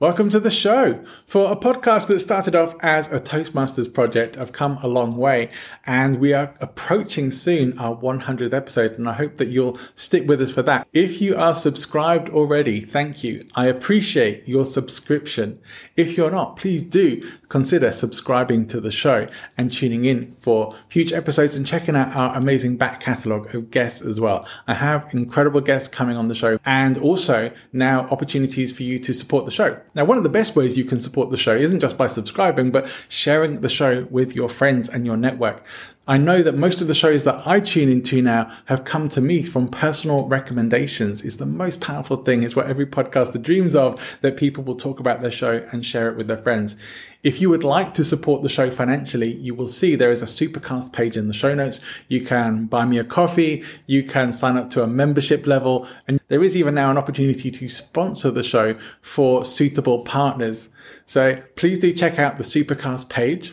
Welcome to the show. For a podcast that started off as a Toastmasters project, I've come a long way and we are approaching soon our 100th episode and I hope that you'll stick with us for that. If you are subscribed already, thank you. I appreciate your subscription. If you're not, please do consider subscribing to the show and tuning in for future episodes and checking out our amazing back catalogue of guests as well. I have incredible guests coming on the show and also now opportunities for you to support the show. Now, one of the best ways you can support the show isn't just by subscribing, but sharing the show with your friends and your network. I know that most of the shows that I tune into now have come to me from personal recommendations. Is the most powerful thing. Is what every podcaster dreams of that people will talk about their show and share it with their friends. If you would like to support the show financially, you will see there is a supercast page in the show notes. You can buy me a coffee, you can sign up to a membership level, and there is even now an opportunity to sponsor the show for suitable partners. So please do check out the supercast page.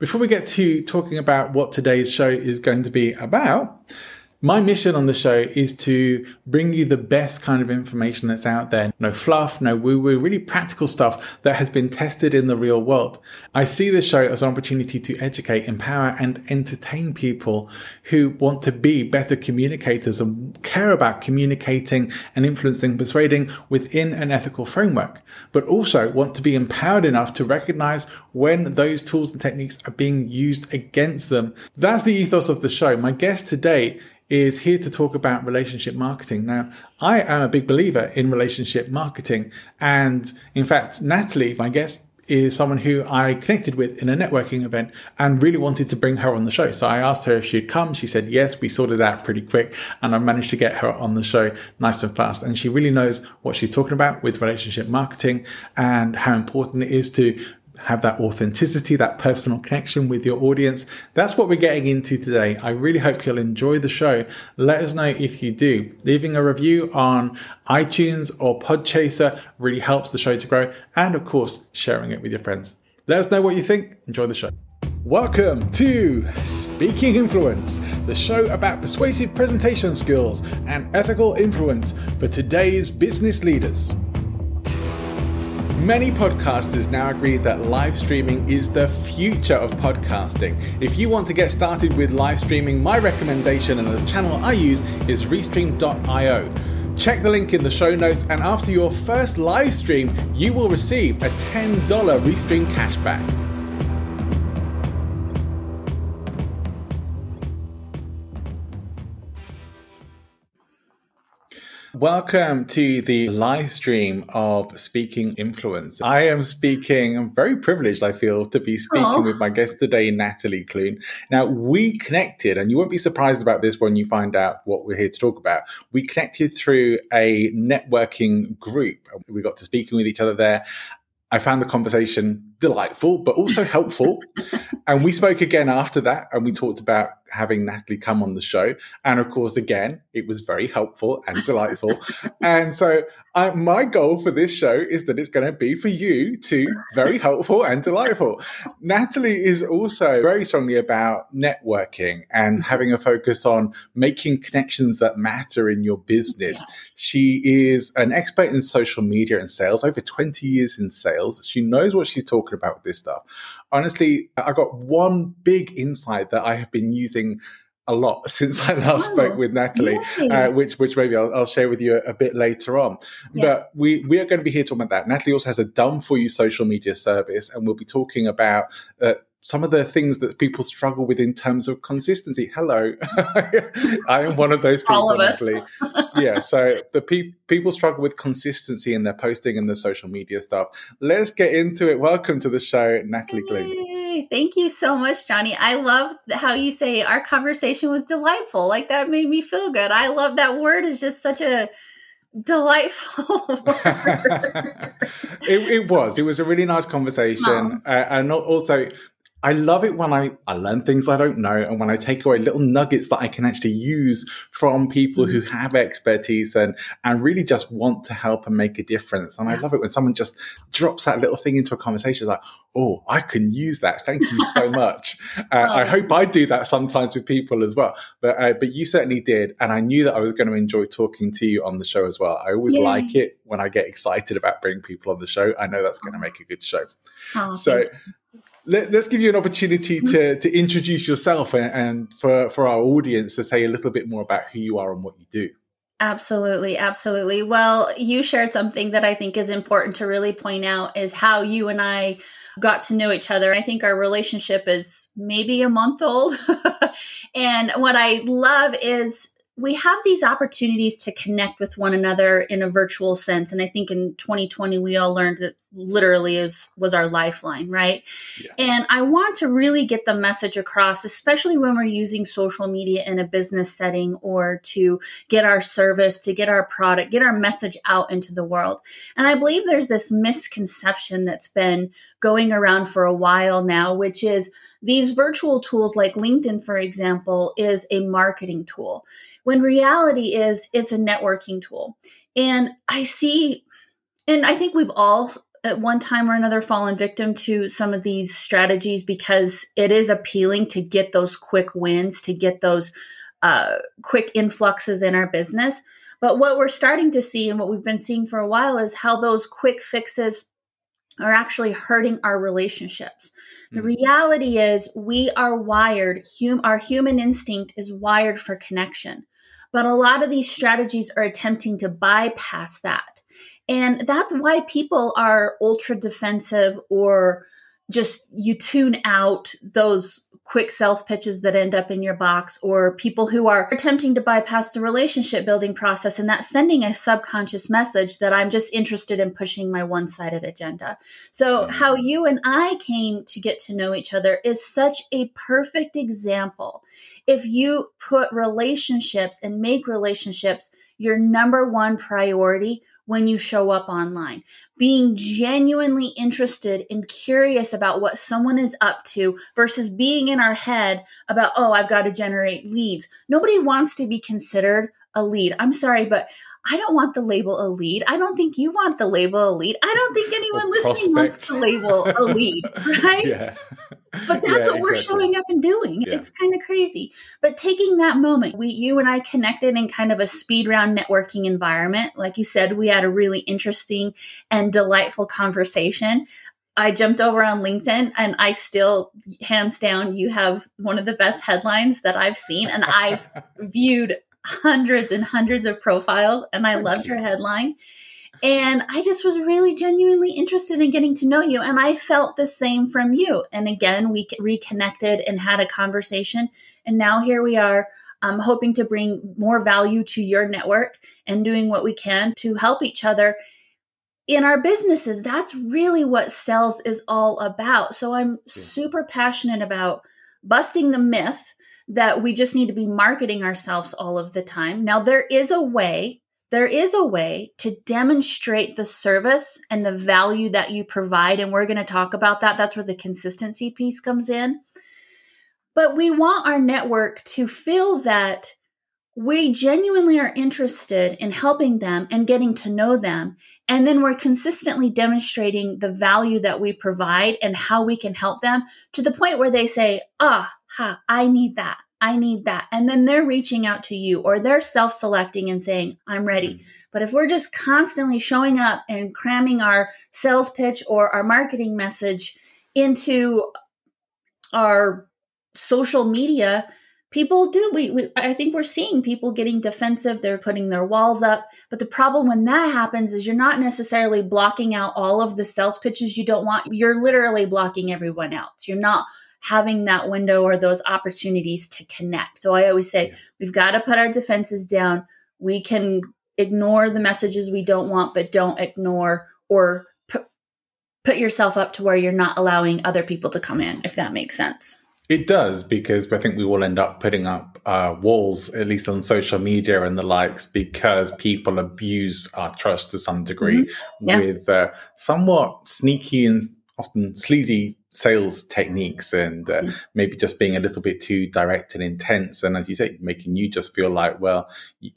Before we get to talking about what today's show is going to be about, my mission on the show is to bring you the best kind of information that's out there. No fluff, no woo woo, really practical stuff that has been tested in the real world. I see this show as an opportunity to educate, empower, and entertain people who want to be better communicators and care about communicating and influencing, persuading within an ethical framework, but also want to be empowered enough to recognize when those tools and techniques are being used against them. That's the ethos of the show. My guest today is here to talk about relationship marketing. Now, I am a big believer in relationship marketing. And in fact, Natalie, my guest, is someone who I connected with in a networking event and really wanted to bring her on the show. So I asked her if she'd come. She said yes. We sorted out pretty quick and I managed to get her on the show nice and fast. And she really knows what she's talking about with relationship marketing and how important it is to have that authenticity, that personal connection with your audience. That's what we're getting into today. I really hope you'll enjoy the show. Let us know if you do. Leaving a review on iTunes or Podchaser really helps the show to grow. And of course, sharing it with your friends. Let us know what you think. Enjoy the show. Welcome to Speaking Influence, the show about persuasive presentation skills and ethical influence for today's business leaders. Many podcasters now agree that live streaming is the future of podcasting. If you want to get started with live streaming, my recommendation and the channel I use is restream.io. Check the link in the show notes, and after your first live stream, you will receive a $10 Restream cashback. Welcome to the live stream of Speaking Influence. I am speaking, I'm very privileged, I feel, to be speaking oh. with my guest today, Natalie Clune. Now, we connected, and you won't be surprised about this when you find out what we're here to talk about. We connected through a networking group. We got to speaking with each other there. I found the conversation delightful, but also helpful. and we spoke again after that, and we talked about having Natalie come on the show. And of course, again, it was very helpful and delightful. and so, uh, my goal for this show is that it's going to be for you to very helpful and delightful. Natalie is also very strongly about networking and having a focus on making connections that matter in your business. She is an expert in social media and sales, over 20 years in sales. She knows what she's talking about with this stuff. Honestly, I got one big insight that I have been using using a lot since I last oh, spoke with Natalie, uh, which which maybe I'll, I'll, share with you a, a bit later on. Yeah. But we we are going to be here talking about that. Natalie also has a done for you social media service, and we'll be talking about uh, some of the things that people struggle with in terms of consistency. Hello, I am one of those people. All of us. yeah. So the pe- people struggle with consistency in their posting and the social media stuff. Let's get into it. Welcome to the show, Natalie Gloom. Thank you so much, Johnny. I love how you say our conversation was delightful. Like that made me feel good. I love that word is just such a delightful it, it, was it was a really nice conversation uh, and also I love it when I, I learn things I don't know and when I take away little nuggets that I can actually use from people who mm-hmm. have expertise and, and really just want to help and make a difference. And I love it when someone just drops that little thing into a conversation like, oh, I can use that. Thank you so much. Uh, I hope I do that sometimes with people as well. But, uh, but you certainly did. And I knew that I was going to enjoy talking to you on the show as well. I always Yay. like it when I get excited about bringing people on the show. I know that's going to make a good show. Oh, so, let, us give you an opportunity mm-hmm. to, to introduce yourself and, and for, for our audience to say a little bit more about who you are and what you do. Absolutely, absolutely. Well, you shared something that I think is important to really point out is how you and I got to know each other. I think our relationship is maybe a month old. and what I love is we have these opportunities to connect with one another in a virtual sense. And i think in 2020 we all learned that literally is was our lifeline right? Yeah. and i want to really get the message across especially when we're using social media in a business setting or to get our service to get our product get our message out into the world. And i believe there's this misconception that's been going around for a while now which is these virtual tools like linkedin for example is a marketing tool when reality is it's a networking tool. And I see, and I think we've all at one time or another fallen victim to some of these strategies because it is appealing to get those quick wins, to get those uh, quick influxes in our business. But what we're starting to see and what we've been seeing for a while is how those quick fixes are actually hurting our relationships. The hmm. reality is we are wired, hum, our human instinct is wired for connection. But a lot of these strategies are attempting to bypass that. And that's why people are ultra defensive or just you tune out those quick sales pitches that end up in your box or people who are attempting to bypass the relationship building process and that's sending a subconscious message that I'm just interested in pushing my one-sided agenda. So mm. how you and I came to get to know each other is such a perfect example if you put relationships and make relationships your number one priority when you show up online. Being genuinely interested and curious about what someone is up to versus being in our head about, oh, I've got to generate leads. Nobody wants to be considered a lead. I'm sorry, but I don't want the label elite. I don't think you want the label elite. I don't think anyone listening wants to label a lead, right? yeah. But that's yeah, what exactly. we're showing up and doing. Yeah. It's kind of crazy. But taking that moment, we you and I connected in kind of a speed round networking environment. Like you said, we had a really interesting and delightful conversation. I jumped over on LinkedIn and I still, hands down, you have one of the best headlines that I've seen. And I've viewed hundreds and hundreds of profiles and I loved your headline. And I just was really genuinely interested in getting to know you. And I felt the same from you. And again, we reconnected and had a conversation. And now here we are, um, hoping to bring more value to your network and doing what we can to help each other in our businesses. That's really what sales is all about. So I'm super passionate about busting the myth that we just need to be marketing ourselves all of the time. Now, there is a way, there is a way to demonstrate the service and the value that you provide. And we're going to talk about that. That's where the consistency piece comes in. But we want our network to feel that we genuinely are interested in helping them and getting to know them. And then we're consistently demonstrating the value that we provide and how we can help them to the point where they say, ah, ha, I need that. I need that. And then they're reaching out to you or they're self selecting and saying, I'm ready. Mm-hmm. But if we're just constantly showing up and cramming our sales pitch or our marketing message into our social media, people do we, we, i think we're seeing people getting defensive they're putting their walls up but the problem when that happens is you're not necessarily blocking out all of the sales pitches you don't want you're literally blocking everyone else you're not having that window or those opportunities to connect. So I always say, yeah. we've got to put our defenses down. We can ignore the messages we don't want, but don't ignore or put, put yourself up to where you're not allowing other people to come in, if that makes sense. It does because I think we will end up putting up uh, walls, at least on social media and the likes, because people abuse our trust to some degree mm-hmm. yeah. with uh, somewhat sneaky and often sleazy sales techniques and uh, mm. maybe just being a little bit too direct and intense and as you say making you just feel like well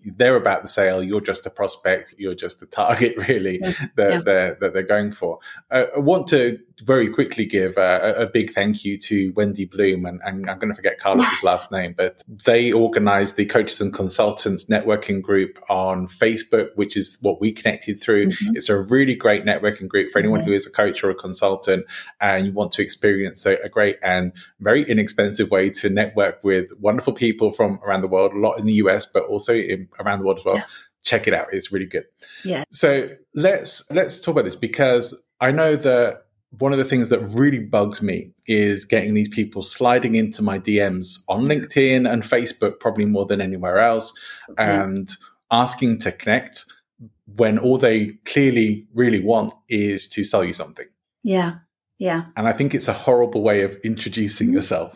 they're about the sale you're just a prospect you're just a target really yeah. that, yeah. They're, that they're going for uh, i want to very quickly give a, a, big thank you to wendy bloom and, and i'm going to forget carlos's yes. last name but they organized the coaches and consultants networking group on facebook which is what we connected through mm-hmm. it's a really great networking group for anyone yes. who is a coach or a consultant and you want to experience a, a, great and very inexpensive way to network with wonderful people from around the world, a lot in the US, but also in, around the world as well. Yeah. Check it out; it's really good. Yeah. So let's let's talk about this because I know that one of the things that really bugs me is getting these people sliding into my DMs on LinkedIn and Facebook, probably more than anywhere else, okay. and asking to connect when all they clearly really want is to sell you something. Yeah. Yeah. And I think it's a horrible way of introducing mm-hmm. yourself.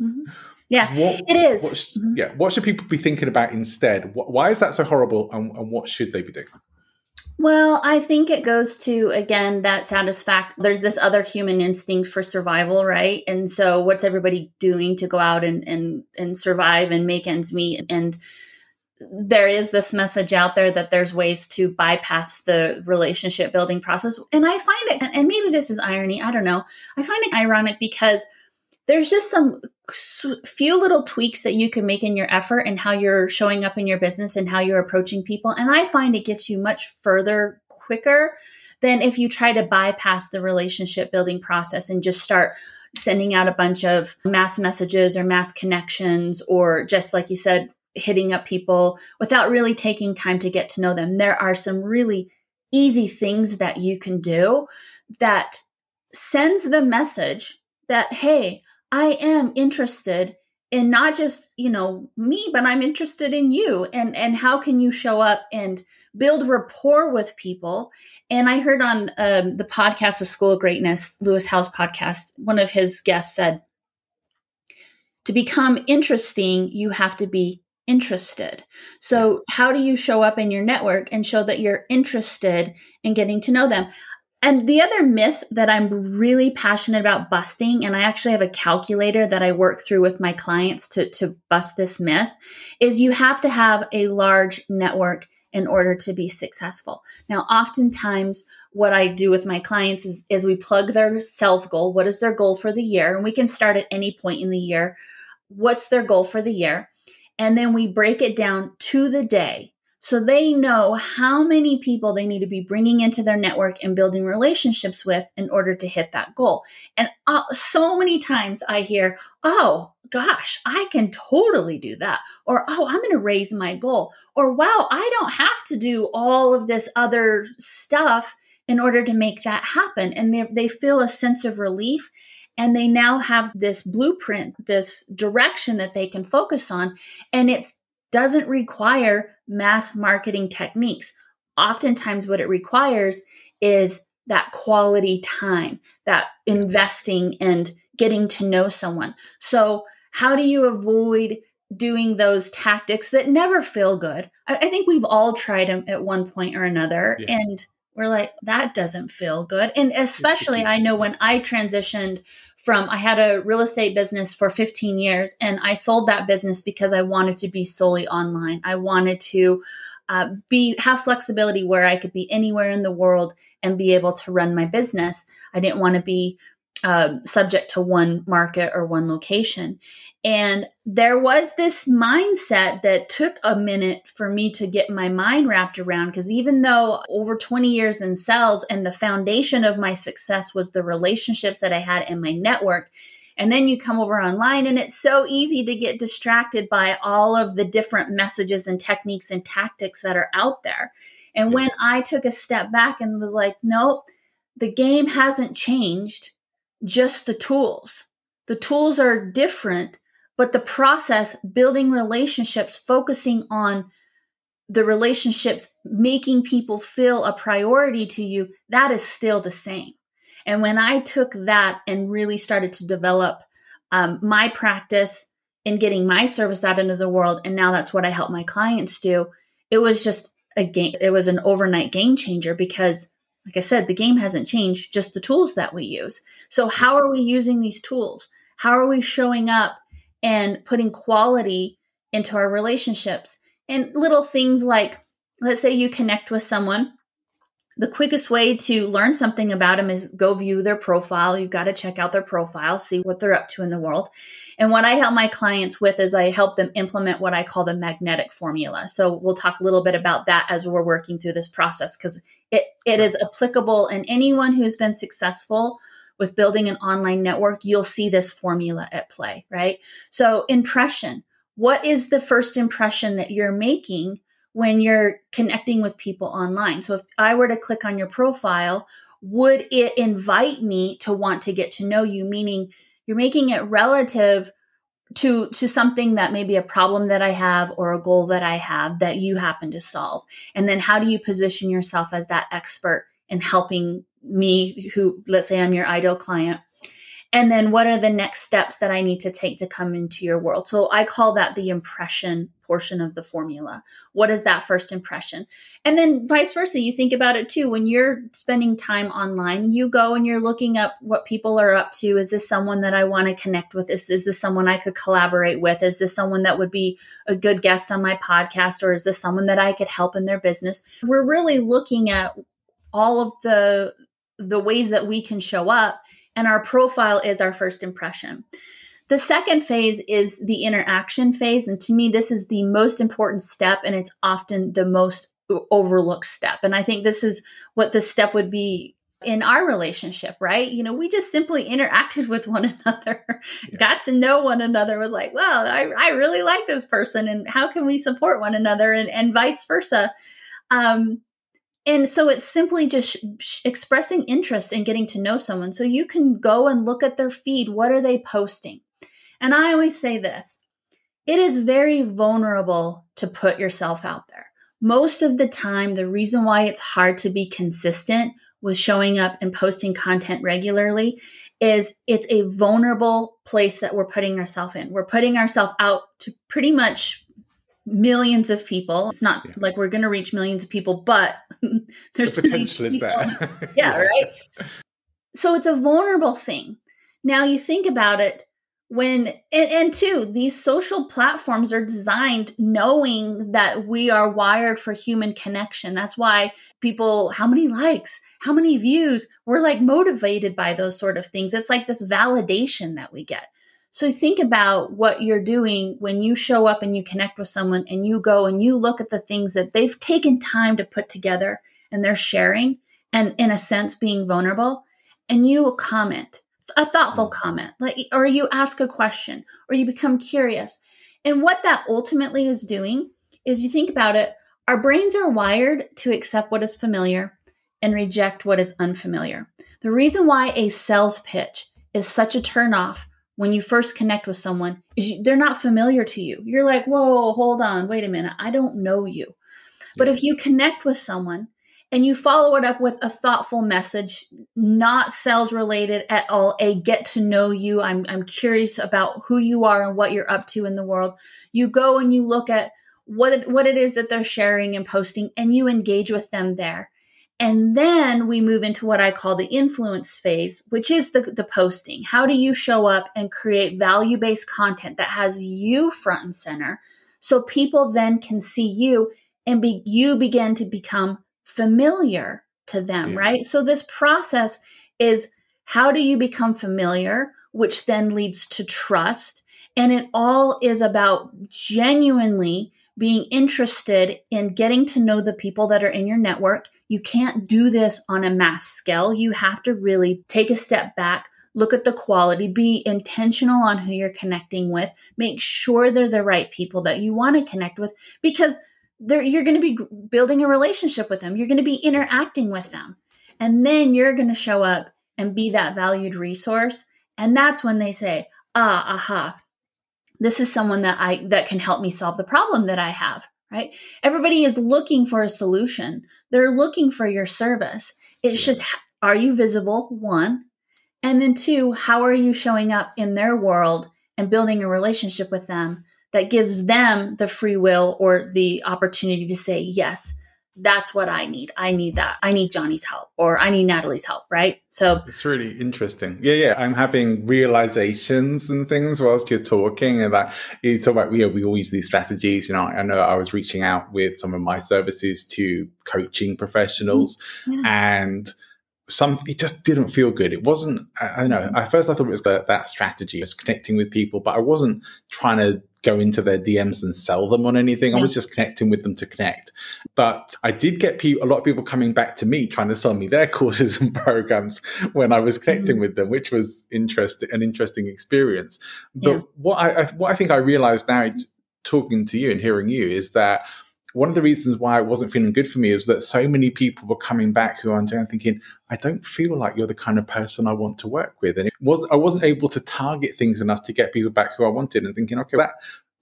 Mm-hmm. Yeah, what, it is. What sh- mm-hmm. Yeah. What should people be thinking about instead? What, why is that so horrible and, and what should they be doing? Well, I think it goes to again that satisfaction. There's this other human instinct for survival, right? And so, what's everybody doing to go out and and and survive and make ends meet? And there is this message out there that there's ways to bypass the relationship building process. And I find it, and maybe this is irony, I don't know. I find it ironic because there's just some few little tweaks that you can make in your effort and how you're showing up in your business and how you're approaching people. And I find it gets you much further quicker than if you try to bypass the relationship building process and just start sending out a bunch of mass messages or mass connections or just like you said hitting up people without really taking time to get to know them. There are some really easy things that you can do that sends the message that, hey, I am interested in not just, you know, me, but I'm interested in you and and how can you show up and build rapport with people. And I heard on um, the podcast of School of Greatness, Lewis Howes podcast, one of his guests said, to become interesting, you have to be interested. So, how do you show up in your network and show that you're interested in getting to know them? And the other myth that I'm really passionate about busting, and I actually have a calculator that I work through with my clients to, to bust this myth, is you have to have a large network in order to be successful. Now, oftentimes, what I do with my clients is, is we plug their sales goal. What is their goal for the year? And we can start at any point in the year. What's their goal for the year? And then we break it down to the day. So they know how many people they need to be bringing into their network and building relationships with in order to hit that goal. And uh, so many times I hear, oh, gosh, I can totally do that. Or, oh, I'm going to raise my goal. Or, wow, I don't have to do all of this other stuff in order to make that happen. And they, they feel a sense of relief and they now have this blueprint, this direction that they can focus on. And it doesn't require mass marketing techniques. Oftentimes, what it requires is that quality time, that investing and getting to know someone. So, how do you avoid doing those tactics that never feel good? I, I think we've all tried them at one point or another. Yeah. And we're like, that doesn't feel good. And especially, I know when I transitioned from, I had a real estate business for 15 years and I sold that business because I wanted to be solely online. I wanted to uh, be have flexibility where I could be anywhere in the world and be able to run my business. I didn't want to be uh, subject to one market or one location. And there was this mindset that took a minute for me to get my mind wrapped around because even though over 20 years in sales and the foundation of my success was the relationships that I had in my network. And then you come over online, and it's so easy to get distracted by all of the different messages and techniques and tactics that are out there. And when I took a step back and was like, nope, the game hasn't changed just the tools. The tools are different, but the process, building relationships, focusing on the relationships, making people feel a priority to you, that is still the same. And when I took that and really started to develop um, my practice in getting my service out into the world, and now that's what I help my clients do, it was just a game. It was an overnight game changer because, like I said, the game hasn't changed, just the tools that we use. So, how are we using these tools? How are we showing up and putting quality into our relationships? And little things like, let's say you connect with someone the quickest way to learn something about them is go view their profile. You've got to check out their profile, see what they're up to in the world. And what I help my clients with is I help them implement what I call the magnetic formula. So we'll talk a little bit about that as we're working through this process because it, it is applicable and anyone who's been successful with building an online network, you'll see this formula at play, right? So impression. What is the first impression that you're making when you're connecting with people online. So if I were to click on your profile, would it invite me to want to get to know you? Meaning you're making it relative to to something that may be a problem that I have or a goal that I have that you happen to solve. And then how do you position yourself as that expert in helping me who let's say I'm your ideal client and then what are the next steps that I need to take to come into your world? So I call that the impression portion of the formula. What is that first impression? And then vice versa, you think about it too. When you're spending time online, you go and you're looking up what people are up to. Is this someone that I want to connect with? Is, is this someone I could collaborate with? Is this someone that would be a good guest on my podcast? Or is this someone that I could help in their business? We're really looking at all of the the ways that we can show up and our profile is our first impression. The second phase is the interaction phase. And to me, this is the most important step, and it's often the most overlooked step. And I think this is what the step would be in our relationship, right? You know, we just simply interacted with one another, yeah. got to know one another, was like, well, I, I really like this person, and how can we support one another, and, and vice versa. Um, and so it's simply just expressing interest in getting to know someone. So you can go and look at their feed. What are they posting? And I always say this it is very vulnerable to put yourself out there. Most of the time, the reason why it's hard to be consistent with showing up and posting content regularly is it's a vulnerable place that we're putting ourselves in. We're putting ourselves out to pretty much millions of people. It's not yeah. like we're going to reach millions of people, but there's the potential is there. yeah, yeah, right. So it's a vulnerable thing. Now you think about it when and, and two these social platforms are designed knowing that we are wired for human connection that's why people how many likes how many views we're like motivated by those sort of things it's like this validation that we get so think about what you're doing when you show up and you connect with someone and you go and you look at the things that they've taken time to put together and they're sharing and in a sense being vulnerable and you comment a thoughtful mm. comment like or you ask a question or you become curious and what that ultimately is doing is you think about it our brains are wired to accept what is familiar and reject what is unfamiliar the reason why a sales pitch is such a turnoff when you first connect with someone is you, they're not familiar to you. You're like, whoa, hold on, wait a minute, I don't know you. But if you connect with someone and you follow it up with a thoughtful message, not sales related at all, a get to know you, I'm, I'm curious about who you are and what you're up to in the world. You go and you look at what it, what it is that they're sharing and posting, and you engage with them there. And then we move into what I call the influence phase, which is the, the posting. How do you show up and create value based content that has you front and center so people then can see you and be, you begin to become familiar to them, yeah. right? So this process is how do you become familiar, which then leads to trust. And it all is about genuinely being interested in getting to know the people that are in your network. You can't do this on a mass scale. You have to really take a step back, look at the quality, be intentional on who you're connecting with, make sure they're the right people that you want to connect with because you're going to be building a relationship with them. You're going to be interacting with them. And then you're going to show up and be that valued resource. And that's when they say, ah, aha, this is someone that I that can help me solve the problem that I have, right? Everybody is looking for a solution. They're looking for your service. It's just are you visible? One. And then two, how are you showing up in their world and building a relationship with them that gives them the free will or the opportunity to say, yes, that's what I need. I need that. I need Johnny's help or I need Natalie's help, right? So it's really interesting. Yeah, yeah. I'm having realizations and things whilst you're talking and that you talk about, yeah, we all use these strategies. You know, I know I was reaching out with some of my services to coaching professionals mm-hmm. yeah. and some it just didn't feel good. It wasn't. I, I don't know. At first, I thought it was that, that strategy, was connecting with people, but I wasn't trying to go into their DMs and sell them on anything. Yeah. I was just connecting with them to connect. But I did get pe- a lot of people coming back to me trying to sell me their courses and programs when I was connecting mm-hmm. with them, which was interesting, an interesting experience. But yeah. what I, what I think I realized now talking to you and hearing you is that one of the reasons why it wasn't feeling good for me is that so many people were coming back who I'm doing thinking, I don't feel like you're the kind of person I want to work with. And it was I wasn't able to target things enough to get people back who I wanted and thinking, okay, that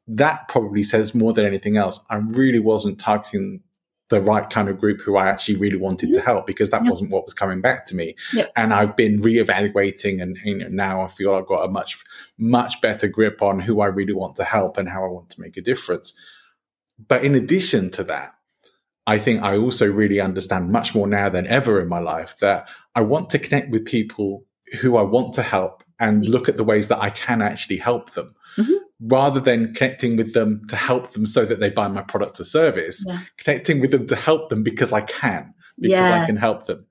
that probably says more than anything else. I really wasn't targeting the right kind of group who I actually really wanted to help because that wasn't what was coming back to me. And I've been reevaluating and you know, now I feel I've got a much, much better grip on who I really want to help and how I want to make a difference. But in addition to that, I think I also really understand much more now than ever in my life that I want to connect with people who I want to help and look at the ways that I can actually help them. Mm-hmm. Rather than connecting with them to help them so that they buy my product or service, yeah. connecting with them to help them because I can, because yes. I can help them.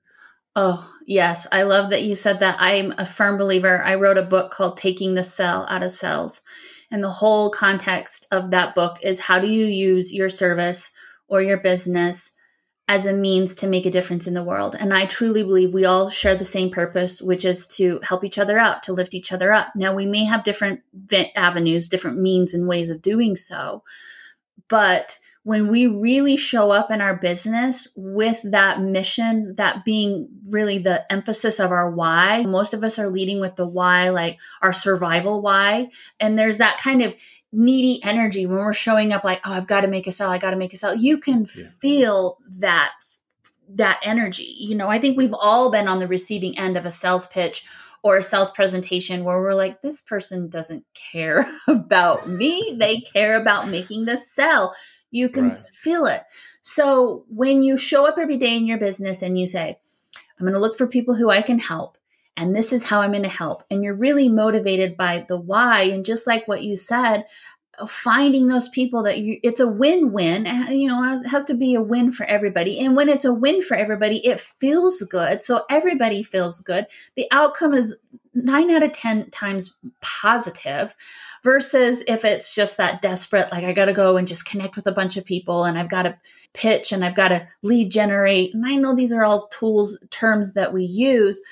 Oh, yes. I love that you said that. I'm a firm believer. I wrote a book called Taking the Sell Out of Sales. And the whole context of that book is how do you use your service or your business as a means to make a difference in the world. And I truly believe we all share the same purpose, which is to help each other out, to lift each other up. Now, we may have different avenues, different means and ways of doing so, but when we really show up in our business with that mission, that being really the emphasis of our why, most of us are leading with the why, like our survival why. And there's that kind of needy energy when we're showing up like, oh, I've got to make a sale, I got to make a sale. You can yeah. feel that that energy. You know, I think we've all been on the receiving end of a sales pitch or a sales presentation where we're like, this person doesn't care about me. They care about making the sell. You can right. feel it. So when you show up every day in your business and you say, I'm going to look for people who I can help, and this is how I'm going to help, and you're really motivated by the why, and just like what you said, uh, finding those people that you it's a win-win uh, you know it has to be a win for everybody and when it's a win for everybody it feels good so everybody feels good the outcome is 9 out of 10 times positive versus if it's just that desperate, like I got to go and just connect with a bunch of people and I've got to pitch and I've got to lead generate. And I know these are all tools, terms that we use,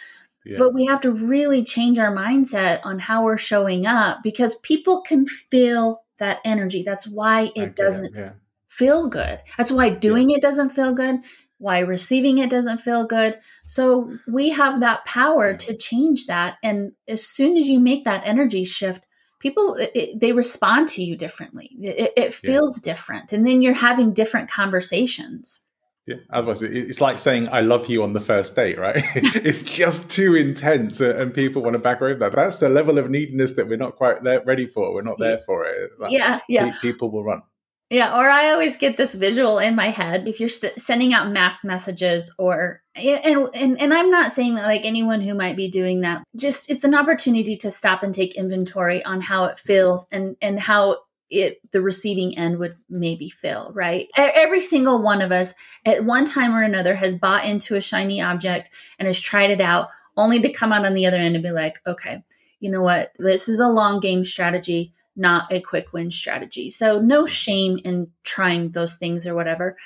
yeah. but we have to really change our mindset on how we're showing up because people can feel that energy. That's why it doesn't yeah. feel good. That's why doing yeah. it doesn't feel good why receiving it doesn't feel good. So we have that power mm-hmm. to change that. And as soon as you make that energy shift, people it, they respond to you differently. It, it feels yeah. different. And then you're having different conversations. Yeah otherwise it's like saying i love you on the first date right? It's just too intense and people want to back away from that. That's the level of neediness that we're not quite there ready for. We're not there for it. Yeah yeah. people will run yeah, or I always get this visual in my head if you're st- sending out mass messages or and, and and I'm not saying that like anyone who might be doing that just it's an opportunity to stop and take inventory on how it feels and and how it the receiving end would maybe feel, right? Every single one of us at one time or another has bought into a shiny object and has tried it out only to come out on the other end and be like, "Okay, you know what? This is a long game strategy not a quick win strategy. So, no shame in trying those things or whatever.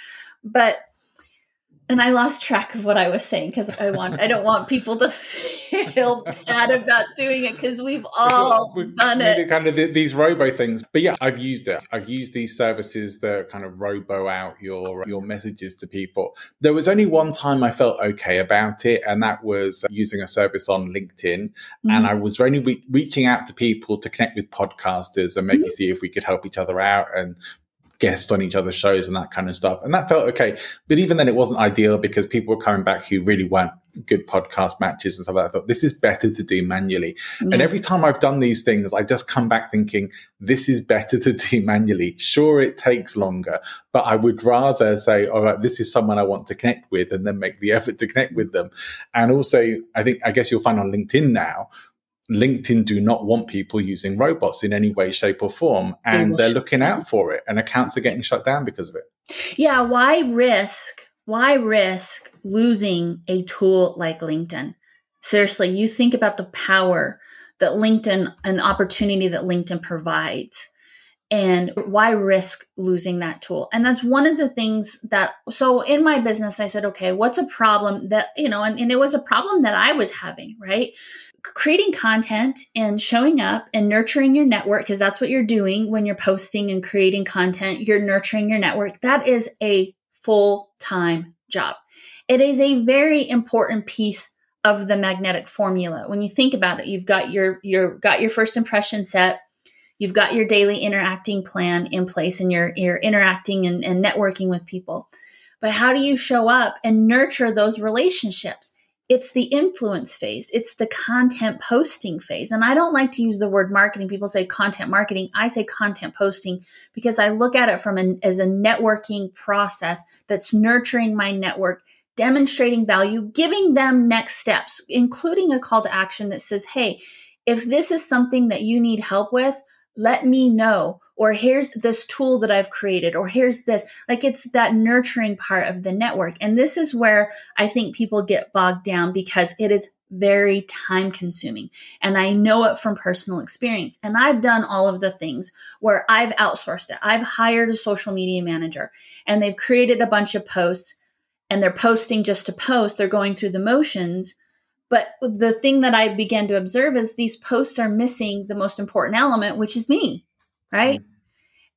But and I lost track of what I was saying because I want I don't want people to feel bad about doing it because we've all we've done it. Kind of these robo things, but yeah, I've used it. I've used these services that kind of robo out your your messages to people. There was only one time I felt okay about it, and that was using a service on LinkedIn, mm-hmm. and I was only re- reaching out to people to connect with podcasters and maybe mm-hmm. see if we could help each other out and guests on each other's shows and that kind of stuff. And that felt okay. But even then, it wasn't ideal because people were coming back who really weren't good podcast matches and stuff like that. I thought this is better to do manually. Yeah. And every time I've done these things, I just come back thinking this is better to do manually. Sure, it takes longer, but I would rather say, all right, this is someone I want to connect with and then make the effort to connect with them. And also, I think, I guess you'll find on LinkedIn now, LinkedIn do not want people using robots in any way, shape, or form, and they are looking out for it, and accounts are getting shut down because of it. Yeah, why risk? Why risk losing a tool like LinkedIn? Seriously, you think about the power that LinkedIn and the opportunity that LinkedIn provides, and why risk losing that tool? And that's one of the things that. So in my business, I said, okay, what's a problem that you know, and, and it was a problem that I was having, right? Creating content and showing up and nurturing your network because that's what you're doing when you're posting and creating content. You're nurturing your network. That is a full-time job. It is a very important piece of the magnetic formula. When you think about it you've got your your got your first impression set you've got your daily interacting plan in place and you're you're interacting and, and networking with people. But how do you show up and nurture those relationships it's the influence phase it's the content posting phase. And i don't like to use the word marketing. People say content marketing. I say content posting because i look at it from an as a networking process that's nurturing my network demonstrating value giving them next steps including a call to action that says hey if this is something that you need help with let me know or here's this tool that I've created, or here's this. Like it's that nurturing part of the network. And this is where I think people get bogged down because it is very time consuming. And I know it from personal experience. And I've done all of the things where I've outsourced it. I've hired a social media manager and they've created a bunch of posts and they're posting just to post, they're going through the motions. But the thing that I began to observe is these posts are missing the most important element, which is me right? Mm-hmm.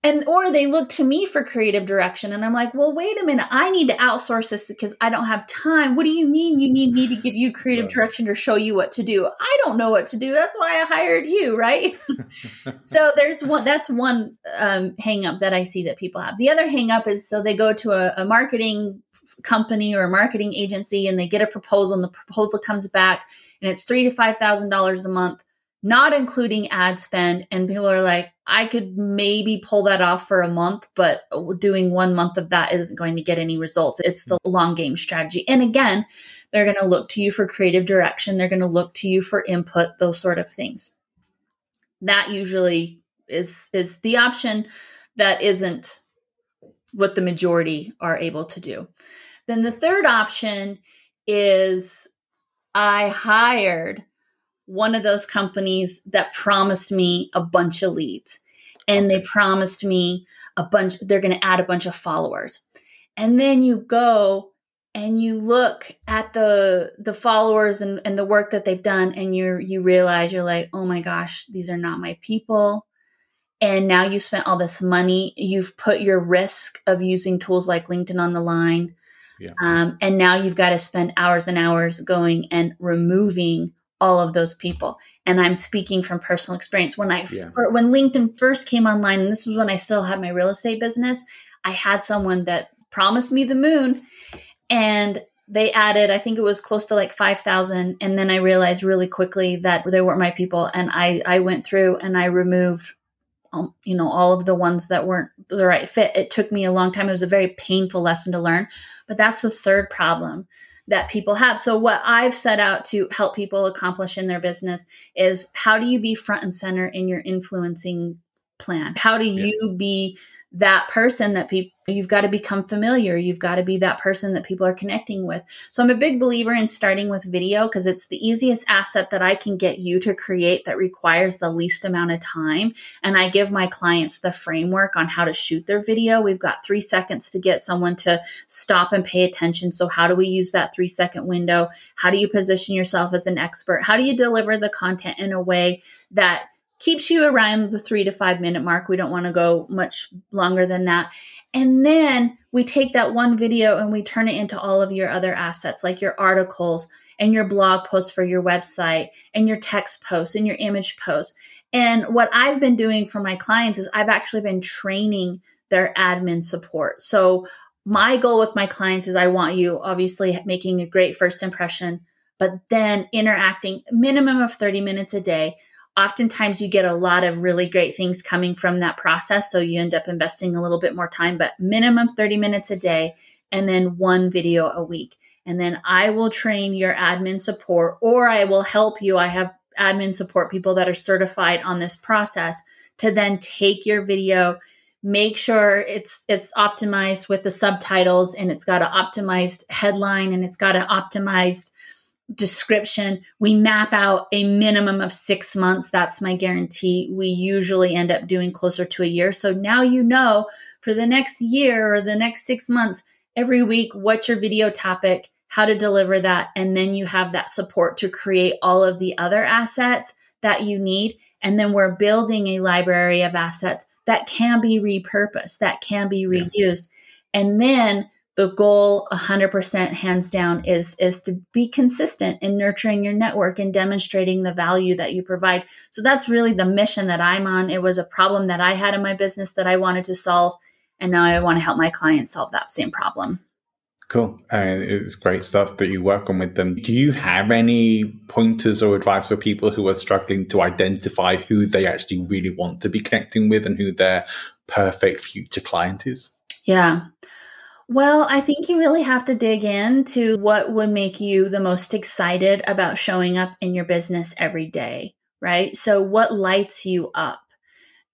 And or they look to me for creative direction and I'm like, "Well, wait a minute. I need to outsource this because I don't have time." What do you mean you need me to give you creative right. direction to show you what to do? I don't know what to do. That's why I hired you, right? so there's one that's one um, hang up that I see that people have. The other hang up is so they go to a, a marketing company or a marketing agency and they get a proposal and the proposal comes back and it's three to five thousand dollars a month not including ad spend. And people are like, I could maybe pull that off for a month, but doing one month of that isn't going to get any results. It's the mm-hmm. long game strategy. And again, they're going to look to you for creative direction. They're going to look to you for input, those sort of things. That usually is is the option that isn't what the majority are able to do. Then the third option is I hired one of those companies that promised me a bunch of leads. And they promised me a bunch they're going to add a bunch of followers. And then you go and you look at the the followers and, and the work that they've done and you you realize you're like oh my gosh these are not my people. And now you spent all this money. You've put your risk of using tools like linkedin on the line. Yeah. um, and now you've got to spend hours and hours going and removing all of those people. And i'm speaking from personal experience. When i yeah. when linkedin first came online and this was when i still had my real estate business i had someone that promised me the moon and they added i think it was close to like 5000 and then i realized really quickly that they weren't my people. And i i went through and i removed um, you know all of the ones that weren't the right fit. It took me a long time. It was a very painful lesson to learn. But that's the third problem that people have. So, what I've set out to help people accomplish in their business is how do you be front and center in your influencing plan? How do you be that person that people you've got to become familiar you've got to be that person that people are connecting with. So i'm a big believer in starting with video because it's the easiest asset that i can get you to create that requires the least amount of time and i give my clients the framework on how to shoot their video. We've got three seconds to get someone to stop and pay attention. So how do we use that three second window? How do you position yourself as an expert? How do you deliver the content in a way that keeps you around the three to five minute mark. We don't want to go much longer than that. And then we take that one video and we turn it into all of your other assets, like your articles and your blog posts for your website and your text posts and your image posts. And what I've been doing for my clients is I've actually been training their admin support. So my goal with my clients is I want you obviously making a great first impression, but then interacting minimum of 30 minutes a day oftentimes you get a lot of really great things coming from that process. So you end up investing a little bit more time, but minimum 30 minutes a day and then one video a week. And then I will train your admin support or I will help you. I have admin support people that are certified on this process to then take your video make sure it's it's optimized with the subtitles and it's got an optimized headline and it's got an optimized description. We map out a minimum of six months. That's my guarantee. We usually end up doing closer to a year. So now you know for the next year or the next six months, every week, what's your video topic, how to deliver that. And then you have that support to create all of the other assets that you need. And then we're building a library of assets that can be repurposed, that can be reused. Yeah. And then the goal 100% hands down is is to be consistent in nurturing your network and demonstrating the value that you provide so that's really the mission that i'm on it was a problem that i had in my business that i wanted to solve and now i want to help my clients solve that same problem Cool. Uh, it's great stuff that you work on with them. Do you have any pointers or advice for people who are struggling to identify who they actually really want to be connecting with and who their perfect future client is? Yeah. Well, I think you really have to dig into what would make you the most excited about showing up in your business every day, right? So, what lights you up?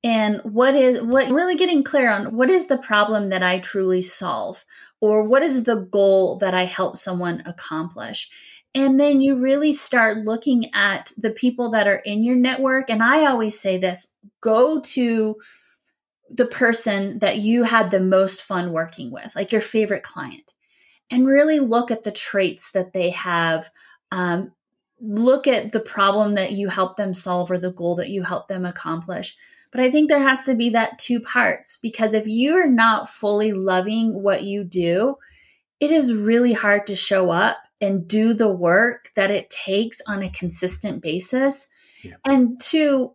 And what is what really getting clear on what is the problem that I truly solve? Or what is the goal that I help someone accomplish? And then you really start looking at the people that are in your network. And I always say this go to the person that you had the most fun working with, like your favorite client, and really look at the traits that they have. Um, look at the problem that you help them solve or the goal that you help them accomplish. But I think there has to be that two parts because if you're not fully loving what you do, it is really hard to show up and do the work that it takes on a consistent basis. Yeah. And two,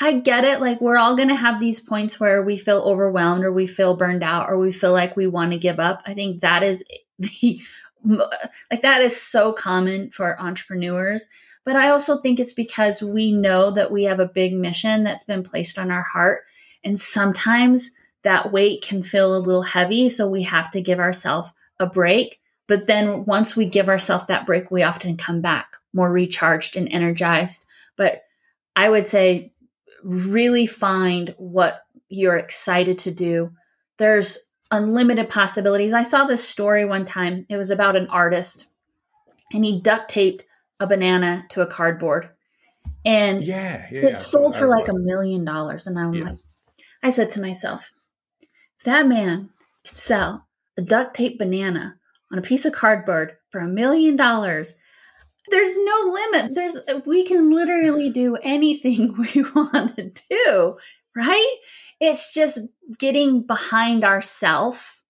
I get it. Like, we're all going to have these points where we feel overwhelmed or we feel burned out or we feel like we want to give up. I think that is the, like, that is so common for entrepreneurs. But I also think it's because we know that we have a big mission that's been placed on our heart. And sometimes that weight can feel a little heavy. So we have to give ourselves a break. But then once we give ourselves that break, we often come back more recharged and energized. But I would say really find what you're excited to do. There's unlimited possibilities. I saw this story one time. It was about an artist and he duct taped a banana to a cardboard. And yeah, yeah it sold for like a million dollars. And I'm yeah. like, I said to myself, if that man could sell a duct tape banana on a piece of cardboard for a million dollars, there's no limit. There's we can literally do anything we want to do, right? It's just getting behind ourself,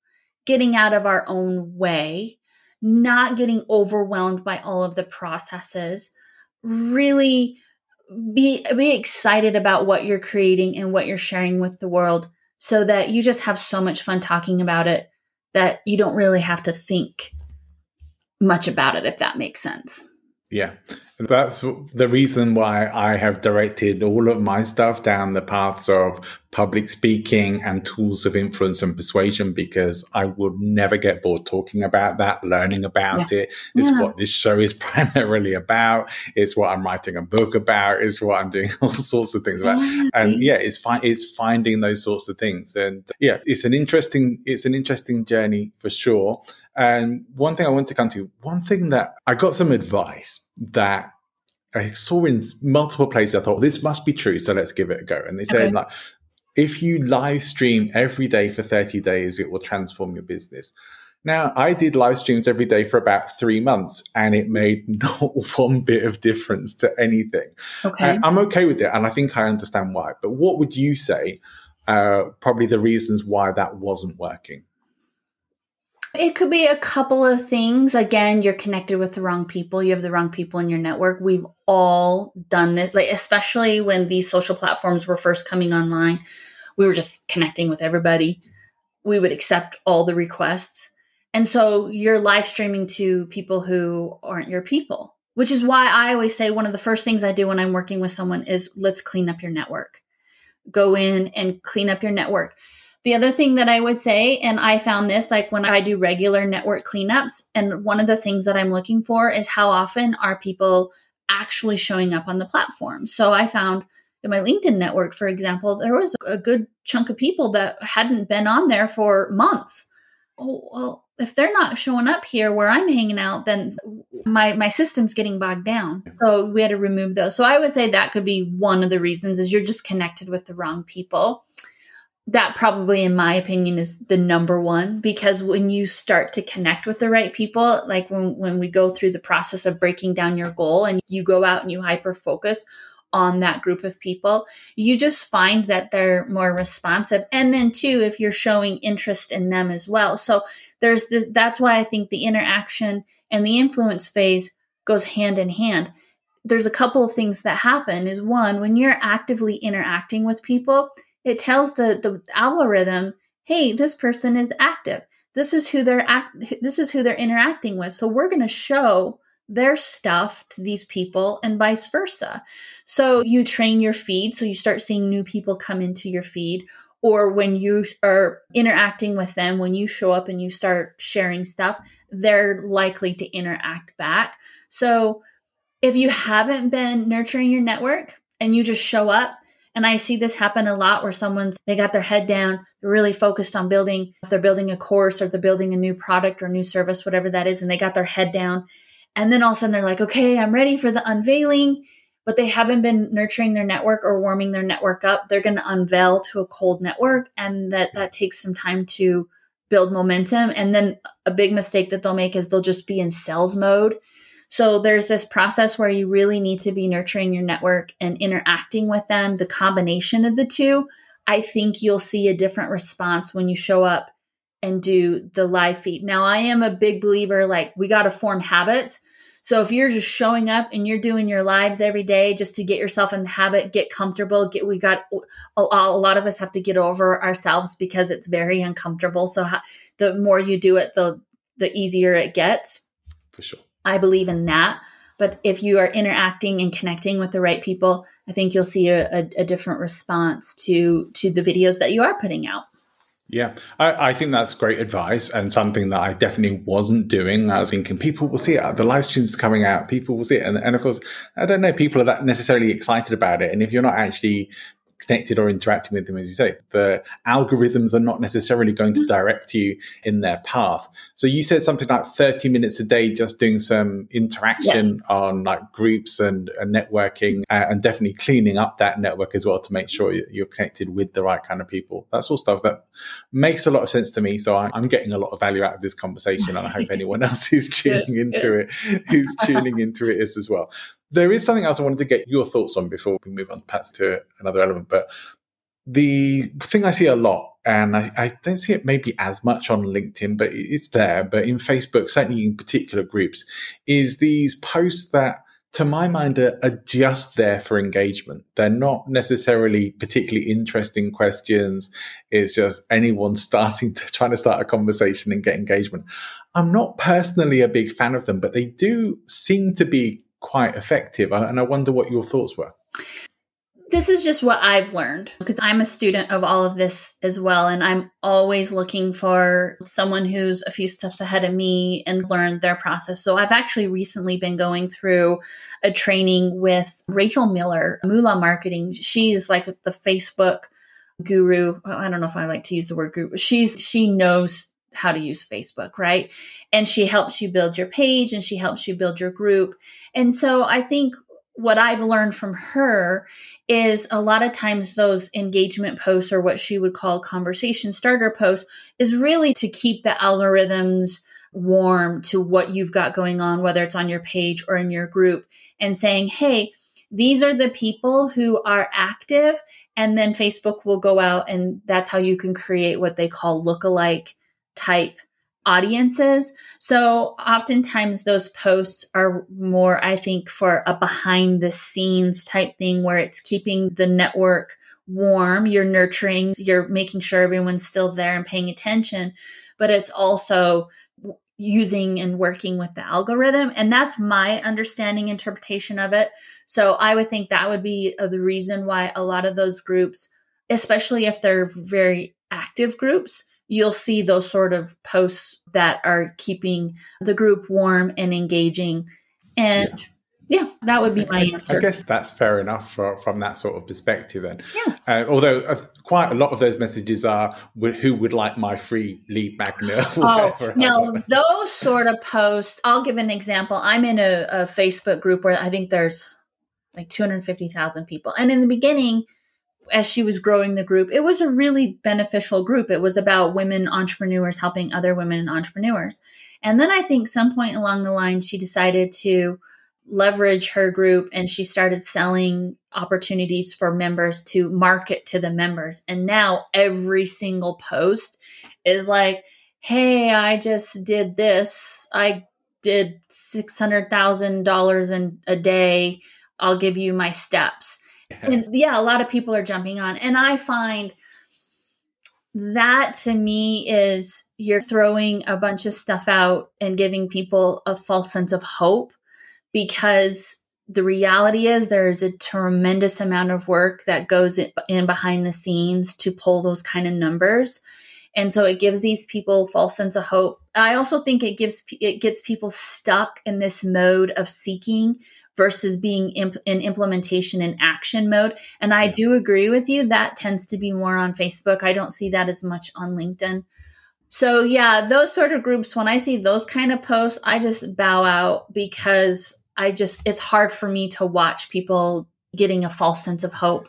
getting out of our own way, not getting overwhelmed by all of the processes. Really be be excited about what you're creating and what you're sharing with the world so that you just have so much fun talking about it that you don't really have to think much about it if that makes sense. Yeah. That's the reason why I have directed all of my stuff down the paths of public speaking and tools of influence and persuasion because I would never get bored talking about that, learning about yeah. it. It's yeah. what this show is primarily about. It's what I'm writing a book about. It's what I'm doing all sorts of things about. Yeah. And yeah, it's fi- it's finding those sorts of things. And uh, yeah, it's an interesting it's an interesting journey for sure. And one thing I want to come to, one thing that I got some advice that I saw in multiple places. I thought this must be true, so let's give it a go. And they said like, if you live stream every day for 30 days, it will transform your business. Now, I did live streams every day for about three months and it made not one bit of difference to anything. Okay. I'm okay with it and I think I understand why. But what would you say uh, probably the reasons why that wasn't working? It could be a couple of things. Again, you're connected with the wrong people. You have the wrong people in your network. We've all done this, like especially when these social platforms were first coming online. We were just connecting with everybody. We would accept all the requests. And so you're live streaming to people who aren't your people, which is why I always say one of the first things I do when I'm working with someone is let's clean up your network. Go in and clean up your network the other thing that I would say, and I found this like when I do regular network cleanups, and one of the things that I'm looking for is how often are people actually showing up on the platform. So I found in my LinkedIn network, for example, there was a good chunk of people that hadn't been on there for months. Oh, well, if they're not showing up here where I'm hanging out, then my my system's getting bogged down. So we had to remove those. So I would say that could be one of the reasons is you're just connected with the wrong people that probably in my opinion is the number one because when you start to connect with the right people like when, when we go through the process of breaking down your goal and you go out and you hyper focus on that group of people you just find that they're more responsive. And then too if you're showing interest in them as well. So there's this that's why i think the interaction and the influence phase goes hand in hand. There's a couple of things that happen is one when you're actively interacting with people it tells the the algorithm, hey, this person is active. This is who they're act this is who they're interacting with. So we're going to show their stuff to these people and vice versa. So you train your feed so you start seeing new people come into your feed or when you are interacting with them when you show up and you start sharing stuff, they're likely to interact back. So if you haven't been nurturing your network and you just show up and I see this happen a lot where someone's, they got their head down, they're really focused on building, if they're building a course or they're building a new product or new service, whatever that is, and they got their head down. And then all of a sudden they're like, okay, I'm ready for the unveiling, but they haven't been nurturing their network or warming their network up. They're going to unveil to a cold network. And that, that takes some time to build momentum. And then a big mistake that they'll make is they'll just be in sales mode so there's this process where you really need to be nurturing your network and interacting with them. The combination of the two, I think you'll see a different response when you show up and do the live feed. Now, I am a big believer like we got to form habits. So if you're just showing up and you're doing your lives every day just to get yourself in the habit, get comfortable, get we got a, a lot of us have to get over ourselves because it's very uncomfortable. So the more you do it, the the easier it gets. For sure. I believe in that. But if you are interacting and connecting with the right people, I think you'll see a, a, a different response to to the videos that you are putting out. Yeah, I, I, think that's great advice and something that I definitely wasn't doing. I was thinking people will see it. The live stream's coming out, people will see it. And, and of course, I don't know, people are that necessarily excited about it. And if you're not actually connected or interacting with them, as you say, the algorithms are not necessarily going to mm. direct you in their path. So you said something like 30 minutes a day just doing some interaction yes. on like groups and, and networking uh, and definitely cleaning up that network as well to make sure you're connected with the right kind of people. That's all stuff that makes a lot of sense to me. So I'm getting a lot of value out of this conversation and I hope anyone else who's tuning into it, who's tuning into it is as well. There is something else I wanted to get your thoughts on before we move on perhaps to another element. But the thing I see a lot, and I, I, don't see it maybe as much on LinkedIn, but it's there, but in Facebook, certainly in particular groups, is these posts that to my mind, are, are, just there for engagement. They're not necessarily particularly interesting questions. It's just anyone starting to trying to start a conversation and get engagement. I'm not personally a big fan of them, but they do seem to be quite effective. And I wonder what your thoughts were this is just what I've learned because I'm a student of all of this as well. And I'm always looking for someone who's a few steps ahead of me and learn their process. So I've actually recently been going through a training with Rachel Miller, Moolah Marketing. She's like the Facebook guru. I don't know if I like to use the word guru. She's, she knows how to use Facebook, right? And she helps you build your page and she helps you build your group. And so I think what I've learned from her is a lot of times those engagement posts or what she would call conversation starter posts is really to keep the algorithms warm to what you've got going on, whether it's on your page or in your group, and saying, hey, these are the people who are active. And then Facebook will go out and that's how you can create what they call lookalike type audiences. So oftentimes those posts are more, I think, for a behind the scenes type thing where it's keeping the network warm, you're nurturing, you're making sure everyone's still there and paying attention, but it's also using and working with the algorithm. And that's my understanding interpretation of it. So I would think that would be uh, the reason why a lot of those groups, especially if they're very active groups, you'll see those sort of posts that are keeping the group warm and engaging. And yeah, yeah that would be my answer. I guess that's fair enough for, from that sort of perspective then. Yeah. Uh, although uh, quite a lot of those messages are who would like my free lead magnet. Oh, now those sort of posts, I'll give an example. I'm in a, a Facebook group where I think there's like 250,000 people. And in the beginning, as she was growing the group, it was a really beneficial group. It was about women entrepreneurs helping other women entrepreneurs. And then I think some point along the line, she decided to leverage her group and she started selling opportunities for members to market to the members. And now every single post is like, hey, I just did this. I did $600,000 in a day. I'll give you my steps and yeah, a lot of people are jumping on. And I find that to me is you're throwing a bunch of stuff out and giving people a false sense of hope because the reality is there is a tremendous amount of work that goes in behind the scenes to pull those kind of numbers. And so it gives these people false sense of hope. I also think it gives it gets people stuck in this mode of seeking versus being imp- in implementation and action mode. And I do agree with you. That tends to be more on Facebook. I don't see that as much on LinkedIn. So, yeah, those sort of groups, when I see those kind of posts, I just bow out because I just, it's hard for me to watch people getting a false sense of hope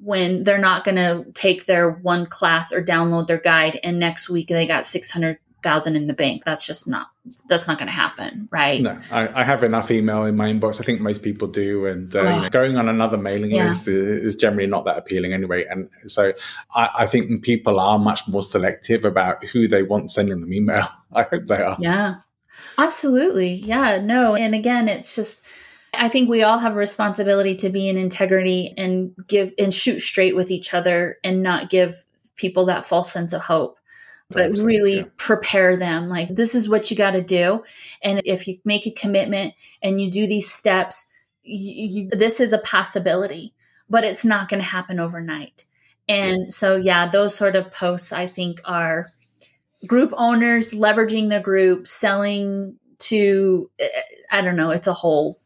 when they're not going to take their one class or download their guide and next week they got 600 thousand in the bank. That's just not that's not going to happen, right? No, I, I, have enough email in my inbox. I think most people do, and uh, oh. you know, going on another mailing yeah. list is, generally not that appealing anyway. And so I, I, think people are much more selective about who they want sending them email. I hope they are. Yeah, absolutely. Yeah, no, and again, it's just. I think we all have a responsibility to be in integrity and give and shoot straight with each other and not give people that false sense of hope but really yeah. prepare them like this is what you got to do and if you make a commitment and you do these steps you, you, this is a possibility but it's not going to happen overnight and yeah. so yeah those sort of posts i think are group owners leveraging the group selling to eh, eh, i don't know it's a whole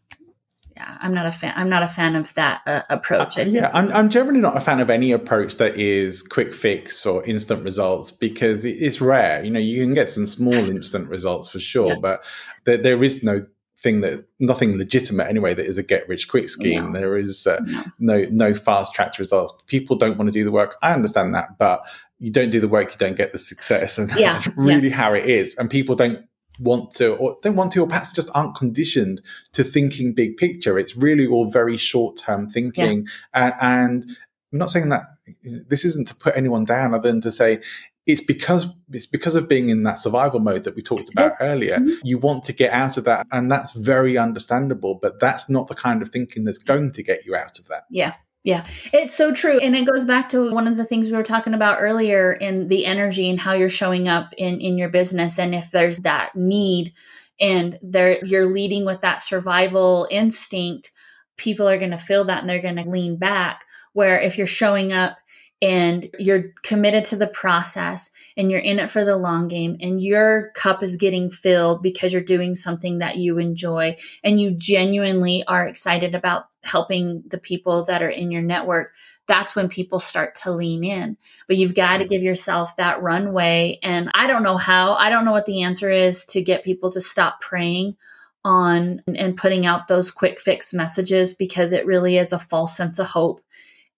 I'm not a fan. I'm not a fan of that uh, approach. Uh, yeah, I'm, I'm generally not a fan of any approach that is quick fix or instant results because it's rare. You know, you can get some small instant results for sure, yeah. but there, there is no thing that nothing legitimate anyway that is a get rich quick scheme. No. There is uh, no. no no fast track results. People don't want to do the work. I understand that, but you don't do the work, you don't get the success, and yeah. that's really yeah. how it is. And people don't want to or don't want to or perhaps just aren't conditioned to thinking big picture it's really all very short term thinking yeah. and, and i'm not saying that this isn't to put anyone down other than to say it's because it's because of being in that survival mode that we talked about yeah. earlier mm-hmm. you want to get out of that and that's very understandable but that's not the kind of thinking that's going to get you out of that yeah yeah, it's so true. And it goes back to one of the things we were talking about earlier in the energy and how you're showing up in, in your business. And if there's that need and they're you're leading with that survival instinct people are going to feel that and they're going to lean back where if you're showing up and you're committed to the process and you're in it for the long game and your cup is getting filled because you're doing something that you enjoy and you genuinely are excited about helping the people that are in your network that's when people start to lean in. But you've got to mm-hmm. give yourself that runway. And i don't know how i don't know what the answer is to get people to stop praying on and putting out those quick fix messages because it really is a false sense of hope.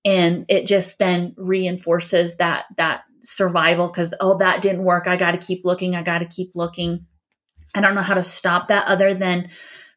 And it just then reinforces that that survival because oh that didn't work. I got to keep looking. I got to keep looking. I don't know how to stop that other than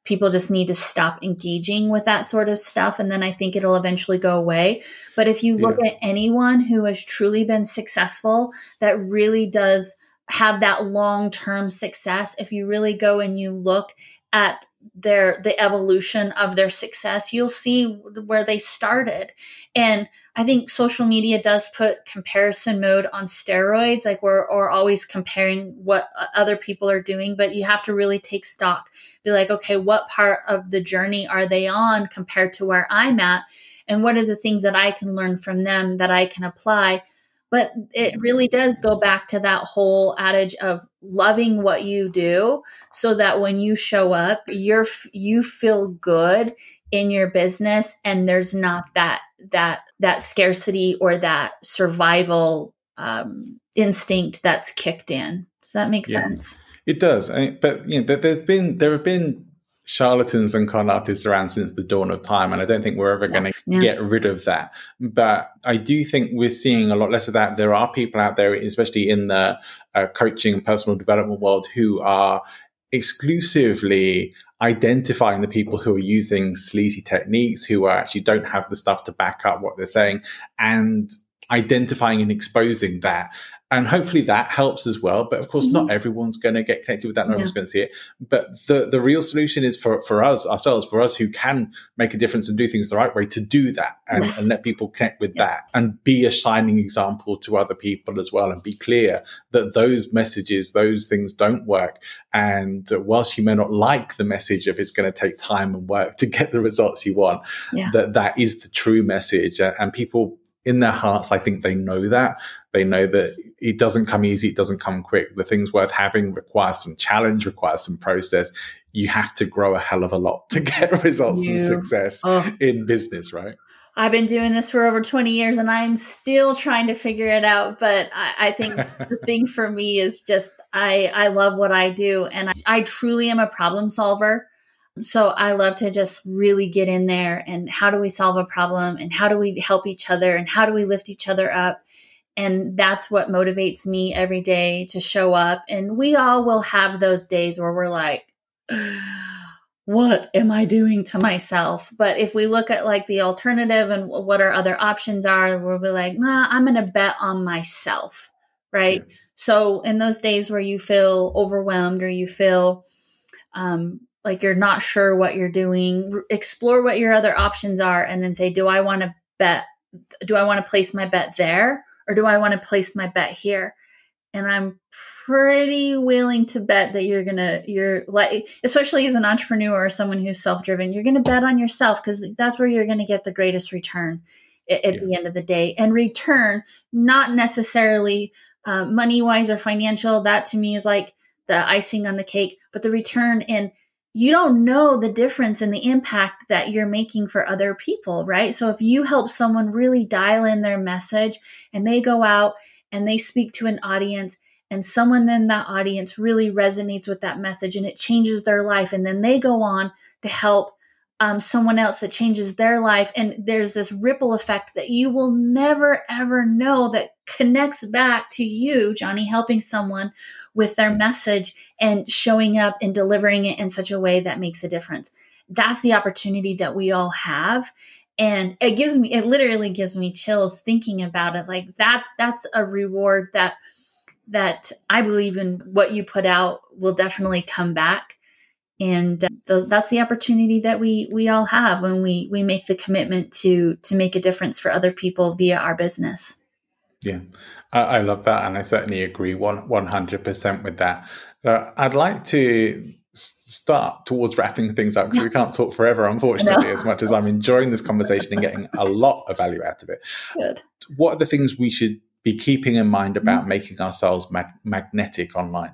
people just need to stop engaging with that sort of stuff and then i think it'll eventually go away but if you look yeah. at anyone who has truly been successful that really does have that long-term success if you really go and you look at their the evolution of their success you'll see where they started and i think social media does put comparison mode on steroids like we're or always comparing what other people are doing but you have to really take stock. Be like okay what part of the journey are they on compared to where i'm at? And what are the things that i can learn from them that i can apply? But it really does go back to that whole adage of loving what you do so that when you show up, you're you feel good in your business and there's not that that that scarcity or that survival um, instinct that's kicked in. Does that make yeah, sense? It does. I mean, but you know, there's been there have been charlatans and con artists around since the dawn of time, and I don't think we're ever yeah. going to yeah. get rid of that. But I do think we're seeing a lot less of that. There are people out there, especially in the uh, coaching and personal development world, who are exclusively identifying the people who are using sleazy techniques, who are actually don't have the stuff to back up what they're saying, and identifying and exposing that and hopefully that helps as well. But of course, mm-hmm. not everyone's going to get connected with that. No yeah. everyone's going to see it. But the the real solution is for for us ourselves, for us who can make a difference and do things the right way, to do that and, yes. and let people connect with yes. that and be a shining example to other people as well, and be clear that those messages, those things don't work. And whilst you may not like the message of it's going to take time and work to get the results you want, yeah. that that is the true message, and people in their hearts, I think they know that. They know that it doesn't come easy, it doesn't come quick. The things worth having requires some challenge, requires some process. You have to grow a hell of a lot to get results you, and success oh. in business, right? I've been doing this for over 20 years and I'm still trying to figure it out. But I, I think the thing for me is just I, I love what I do and I, I truly am a problem solver. So I love to just really get in there and how do we solve a problem and how do we help each other and how do we lift each other up? And that's what motivates me every day to show up. And we all will have those days where we're like, what am I doing to myself? But if we look at like the alternative and what our other options are, we'll be like, nah, I'm going to bet on myself. Right. Yeah. So in those days where you feel overwhelmed or you feel um, like you're not sure what you're doing, explore what your other options are and then say, do I want to bet? Do I want to place my bet there or do I want to place my bet here? And I'm pretty willing to bet that you're to, you're like, especially as an entrepreneur or someone who's self driven, you're to bet on yourself because that's where you're to get the greatest return at, at yeah. the end of the day. And return, not necessarily uh, money wise or financial. That to me is like the icing on the cake, but the return in you don't know the difference in the impact that you're making for other people, right? So if you help someone really dial in their message and they go out and they speak to an audience and someone in that audience really resonates with that message and it changes their life and then they go on to help um, someone else that changes their life and there's this ripple effect that you will never ever know that connects back to you johnny helping someone with their message and showing up and delivering it in such a way that makes a difference. That's the opportunity that we all have. And it gives me, it literally gives me chills thinking about it. Like that, that's a reward that, that I believe in what you put out will definitely come back. And uh, those, that's the opportunity that we, we all have when we, we make the commitment to, to make a difference for other people via our business. Yeah. I, love that, and I certainly agree one one hundred percent with that. So I'd like to start towards wrapping things up because we can't talk forever, unfortunately, as much as I'm enjoying this conversation and getting a lot of value out of it. Good. What are the things we should be keeping in mind about mm-hmm. making ourselves mag- magnetic online?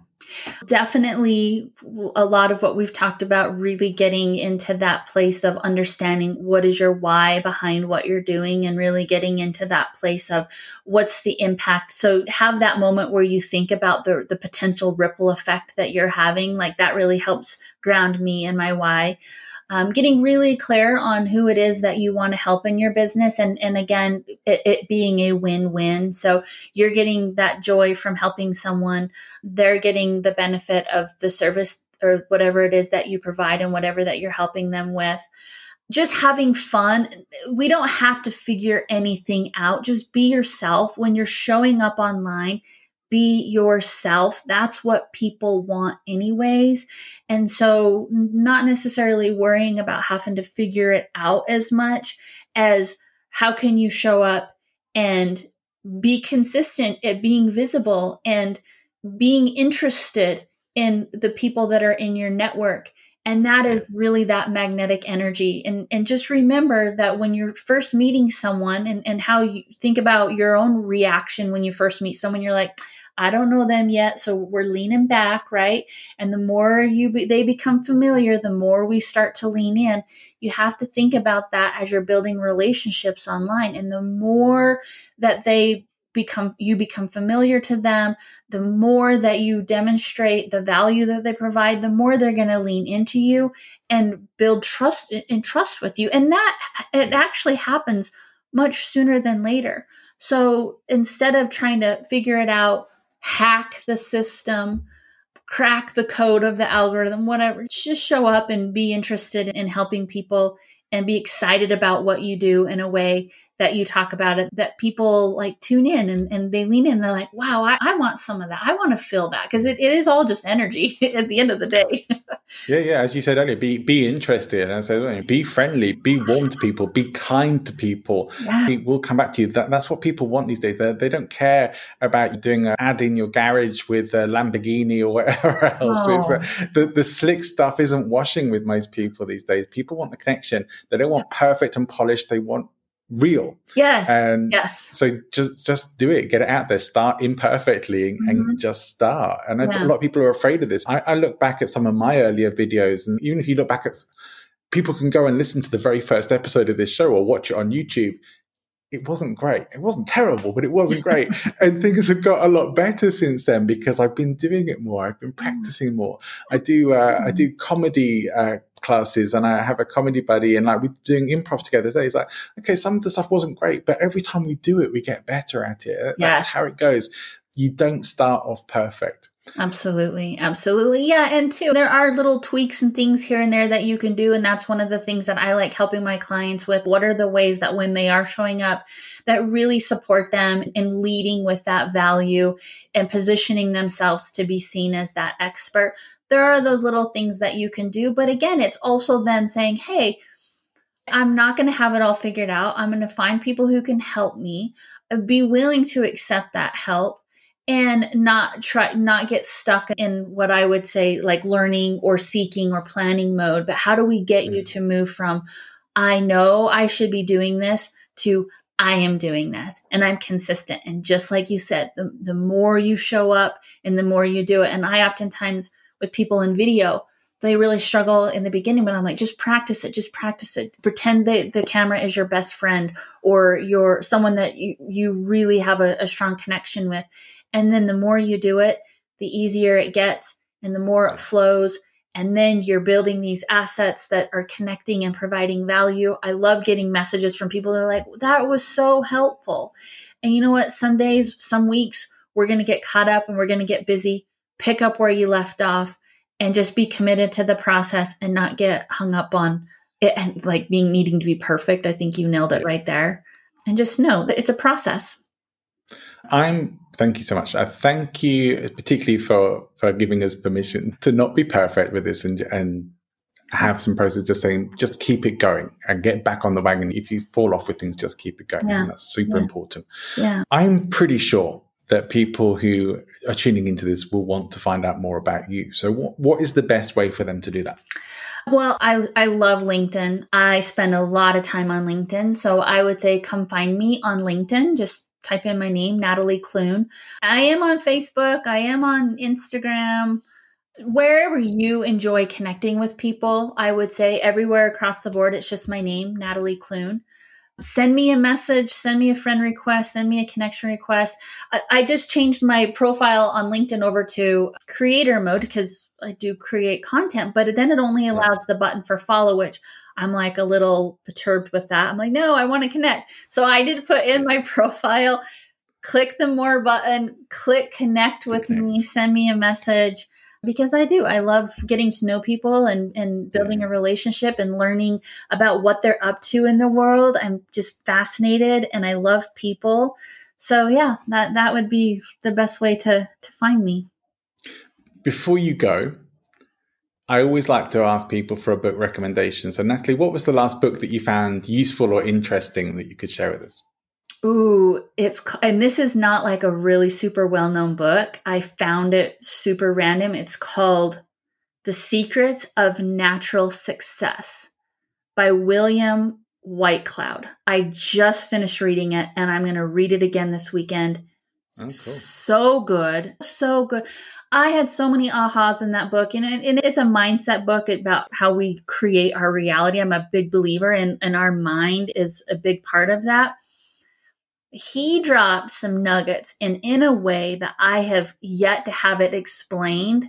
Definitely a lot of what we've talked about, really getting into that place of understanding what is your why behind what you're doing and really getting into that place of what's the impact. So have that moment where you think about the, the potential ripple effect that you're having. Like that really helps ground me and my why um, getting really clear on who it is that you want to help in your business. And and again it, it, being a win-win. So you're getting that joy from helping someone. They're getting the benefit of the service or whatever it is that you provide and whatever that you're helping them with. Just having fun. We don't have to figure anything out. Just be yourself. When you're showing up online be yourself. That's what people want, anyways. And so, not necessarily worrying about having to figure it out as much as how can you show up and be consistent at being visible and being interested in the people that are in your network and that is really that magnetic energy and and just remember that when you're first meeting someone and and how you think about your own reaction when you first meet someone you're like I don't know them yet, so we're leaning back, right? And the more you be, they become familiar, the more we start to lean in. You have to think about that as you're building relationships online, and the more that they become you become familiar to them the more that you demonstrate the value that they provide the more they're going to lean into you and build trust and trust with you and that it actually happens much sooner than later so instead of trying to figure it out hack the system, crack the code of the algorithm, whatever. Just show up and be interested in helping people and be excited about what you do in a way that you talk about it that people like tune in and, and they lean in and they're like wow I, I want some of that. I want to feel that. Because it, it is all just energy at the end of the day. Yeah yeah as you said earlier be be interested. And I said be friendly be warm to people be kind to people. Yeah. we'll come back to you. That, that's what people want these days. They, they don't care about doing an ad in your garage with a lamborghini or whatever else. Oh. uh, the, the slick stuff isn't washing with most people these days. People want the connection. They don't want perfect and polished. They want real. Yes. And yes. so just just do it, get it out there, start imperfectly and, mm-hmm. and just start. And yeah. a lot of people are afraid of this. I, I, look back at some of my earlier videos, and even if you look back at people can go and listen to the very first episode of this show or watch it on YouTube. It wasn't great. It wasn't terrible, but it wasn't great. and things have got a lot better since then because I've been doing it more. I've been mm. practicing more. I do. Uh, I do comedy uh, classes and I have a comedy buddy and like we're doing improv together today. He's like, okay, some of the stuff wasn't great, but every time we do it, we get better at it. That's yeah. how it goes. You don't start off perfect. Absolutely. Absolutely. Yeah. And two, there are little tweaks and things here and there that you can do. And that's one of the things that I like helping my clients with. What are the ways that when they are showing up that really support them in leading with that value and positioning themselves to be seen as that expert? there are those little things that you can do. But again, it's also then saying, hey, I'm not going to have it all figured out. I'm going to find people who can help me, be willing to accept that help and not try not get stuck in what I would say like learning or seeking or planning mode, but how do we get mm. you to move from I know I should be doing this to I am doing this and I'm consistent. And just like you said, the, the more you show up and the more you do it. And I oftentimes with people in video they really struggle in the beginning but i'm like just practice it just practice it pretend that the camera is your best friend or you're someone that you, you really have a, a strong connection with and then the more you do it the easier it gets and the more it flows. And then you're building these assets that are connecting and providing value. I love getting messages from people that are like that was so helpful. And you know what? Some days some weeks we're going to get caught up and we're going to get busy. Pick up where you left off and just be committed to the process and not get hung up on it and like being needing to be perfect. I think you nailed it right there. And just know that it's a process. I'm thank you so much. I thank you particularly for for giving us permission to not be perfect with this and and have some process just saying just keep it going and get back on the wagon. If you fall off with things, just keep it going. Yeah. And that's super yeah. important. Yeah. I'm pretty sure that people who are tuning into this will want to find out more about you. So, what, what is the best way for them to do that? Well, I, I love LinkedIn. I spend a lot of time on LinkedIn. So I would say come find me on LinkedIn. Just type in my name, Natalie Clune. I am on Facebook. I am on Instagram. Wherever you enjoy connecting with people, I would say everywhere across the board, it's just my name, Natalie Clune send me a message, send me a friend request, send me a connection request. I, I just changed my profile on LinkedIn over to creator mode because I do create content, but then it only allows the button for follow, which I'm like a little perturbed with that. I'm like, no, I want to connect. So I did put in my profile, click the more button, click connect with okay. me, send me a message because I do. I love getting to know people and, and building a relationship and learning about what they're up to in the world. I'm just fascinated and I love people. So yeah, that that would be the best way to to find me. Before you go, I always like to ask people for a book recommendation. So Natalie, what was the last book that you found useful or interesting that you could share with us? Ooh, it's and this is not like a really super well known book. I found it super random. It's called The Secrets of Natural Success by William Whitecloud. I just finished reading it and I'm going to read it again this weekend. Oh, cool. So good. So good. I had so many ahas in that book, and, and it's a mindset book about how we create our reality. I'm a big believer, and, and our mind is a big part of that he dropped some nuggets and in a way that I have yet to have it explained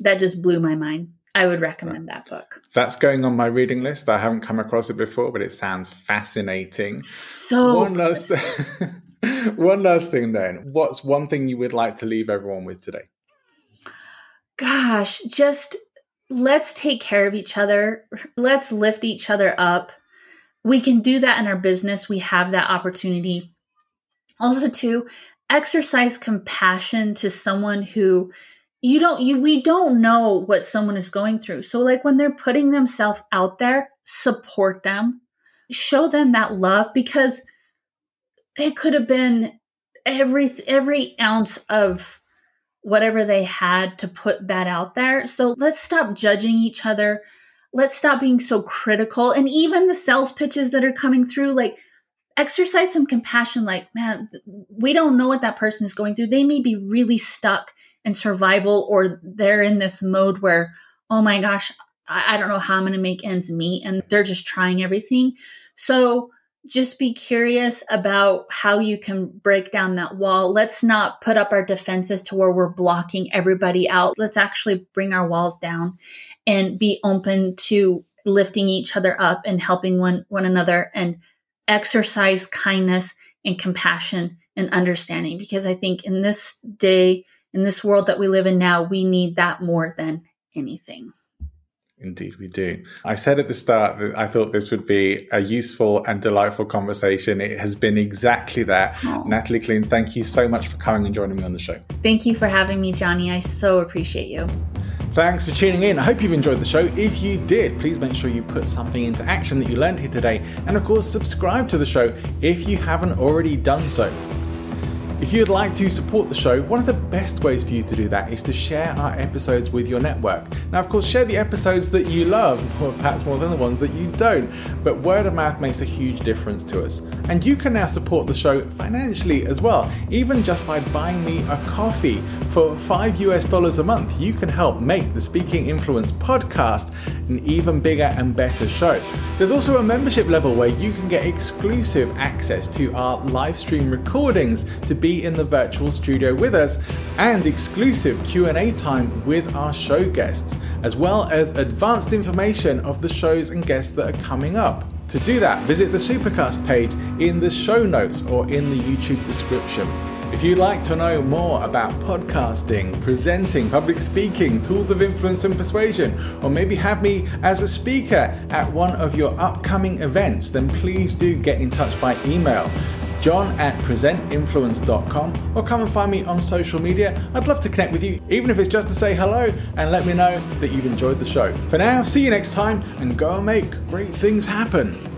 that just blew my mind. I would recommend that book. That's going on my reading list. I haven't come across it before, but it sounds fascinating. So one last one last thing then. What's one thing you would like to leave everyone with today? Gosh, just let's take care of each other. Let's lift each other up we can do that in our business. We have that opportunity. Also, to exercise compassion to someone who you don't you we don't know what someone is going through. So like when they're putting themselves out there, support them. Show them that love because it could have been every every ounce of whatever they had to put that out there. So let's stop judging each other let's stop being so critical. And even the sales pitches that are coming through, like exercise some compassion. Like, man, we don't know what that person is going through. They may be really stuck in survival or they're in this mode where, oh my gosh, I, I don't know how I'm going to make ends meet. And they're just trying everything. So, just be curious about how you can break down that wall. Let's not put up our defenses to where we're blocking everybody out. Let's actually bring our walls down and be open to lifting each other up and helping one one another and exercise kindness and compassion and understanding because I think in this day in this world that we live in now we need that more than anything. Indeed, we do. I said at the start that I thought this would be a useful and delightful conversation. It has been exactly that. Aww. Natalie Clune, thank you so much for coming and joining me on the show. Thank you for having me, Johnny. I so appreciate you. Thanks for tuning in. I hope you've enjoyed the show. If you did, please make sure you put something into action that you learned here today. And of course, subscribe to the show if you haven't already done so. If you'd like to support the show, one of the best ways for you to do that is to share our episodes with your network. Now, of course, share the episodes that you love, or perhaps more than the ones that you don't, but word of mouth makes a huge difference to us. And you can now support the show financially as well, even just by buying me a coffee. For 5 US dollars a month, you can help make the Speaking Influence podcast an even bigger and better show. There's also a membership level where you can get exclusive access to our live stream recordings to in the virtual studio with us and exclusive Q&A time with our show guests, as well as advanced information of the shows and guests that are coming up. To do that, visit the Supercast page in the show notes or in the YouTube description. If you'd like to know more about podcasting, presenting, public speaking, tools of influence and persuasion, or maybe have me as a speaker at one of your upcoming events, then please do get in touch by email john at presentinfluence.com, or come and find me on social media. I'd love to connect with you, even if it's just to say hello and let me know that you've enjoyed the show. For now, see you next time and go and make great things happen.